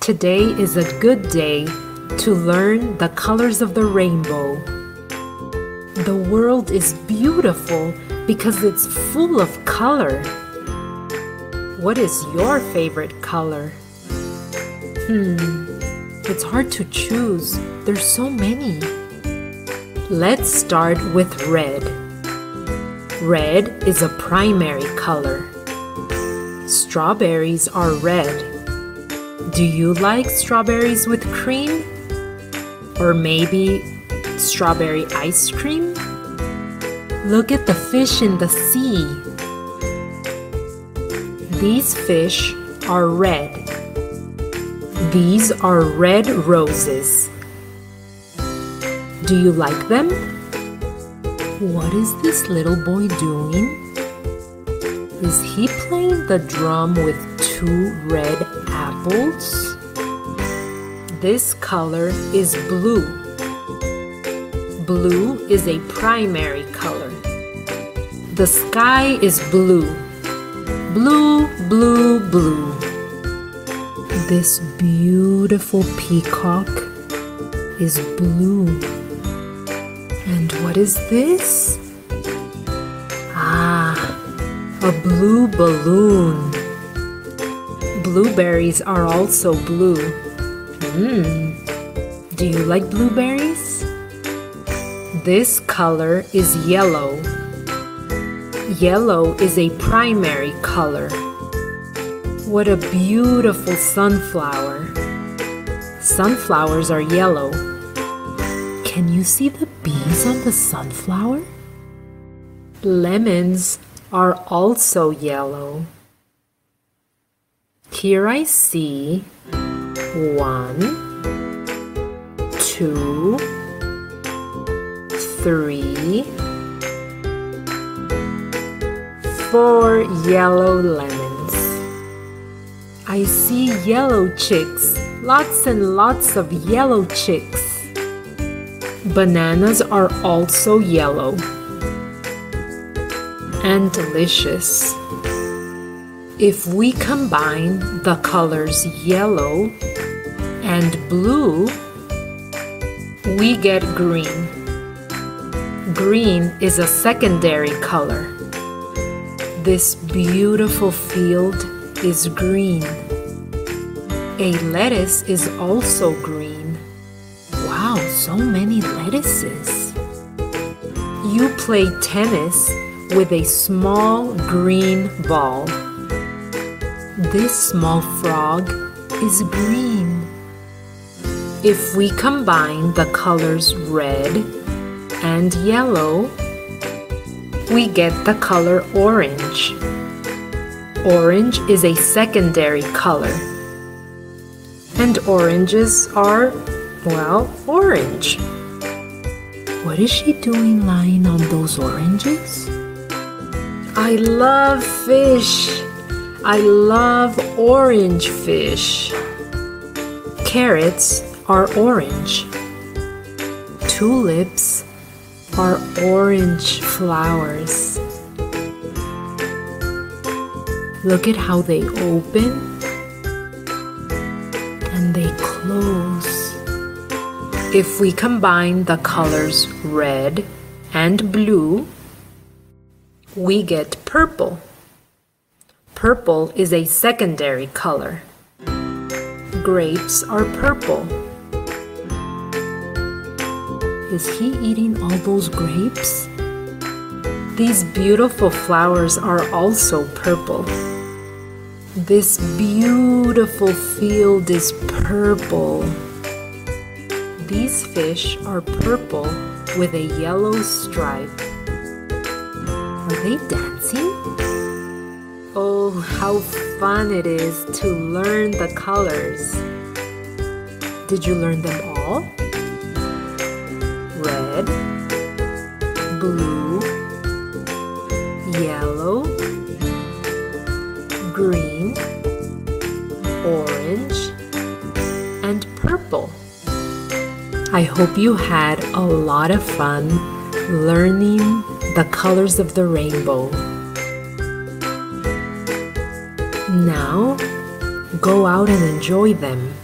Today is a good day to learn the colors of the rainbow. The world is beautiful because it's full of color. What is your favorite color? Hmm, it's hard to choose. There's so many. Let's start with red. Red is a primary color. Strawberries are red. Do you like strawberries with cream? Or maybe strawberry ice cream? Look at the fish in the sea. These fish are red. These are red roses. Do you like them? What is this little boy doing? Is he playing the drum with two red apples? This color is blue. Blue is a primary color. The sky is blue. Blue, blue, blue. This beautiful peacock is blue. And what is this? A blue balloon. Blueberries are also blue. Mmm. Do you like blueberries? This color is yellow. Yellow is a primary color. What a beautiful sunflower. Sunflowers are yellow. Can you see the bees on the sunflower? Lemons are also yellow. Here I see one, two, three, four yellow lemons. I see yellow chicks, lots and lots of yellow chicks. Bananas are also yellow and delicious. If we combine the colors yellow and blue, we get green. Green is a secondary color. This beautiful field is green. A lettuce is also green. Wow, so many lettuces. You play tennis with a small green ball. This small frog is green. If we combine the colors red and yellow, we get the color orange. Orange is a secondary color. And oranges are, well, orange. What is she doing lying on those oranges? I love fish. I love orange fish. Carrots are orange. Tulips are orange flowers. Look at how they open and they close. If we combine the colors red and blue, we get purple. Purple is a secondary color. Grapes are purple. Is he eating all those grapes? These beautiful flowers are also purple. This beautiful field is purple. These fish are purple with a yellow stripe. They dancing? Oh, how fun it is to learn the colors. Did you learn them all? Red, blue, yellow, green, orange, and purple. I hope you had a lot of fun learning the colors of the rainbow. Now, go out and enjoy them.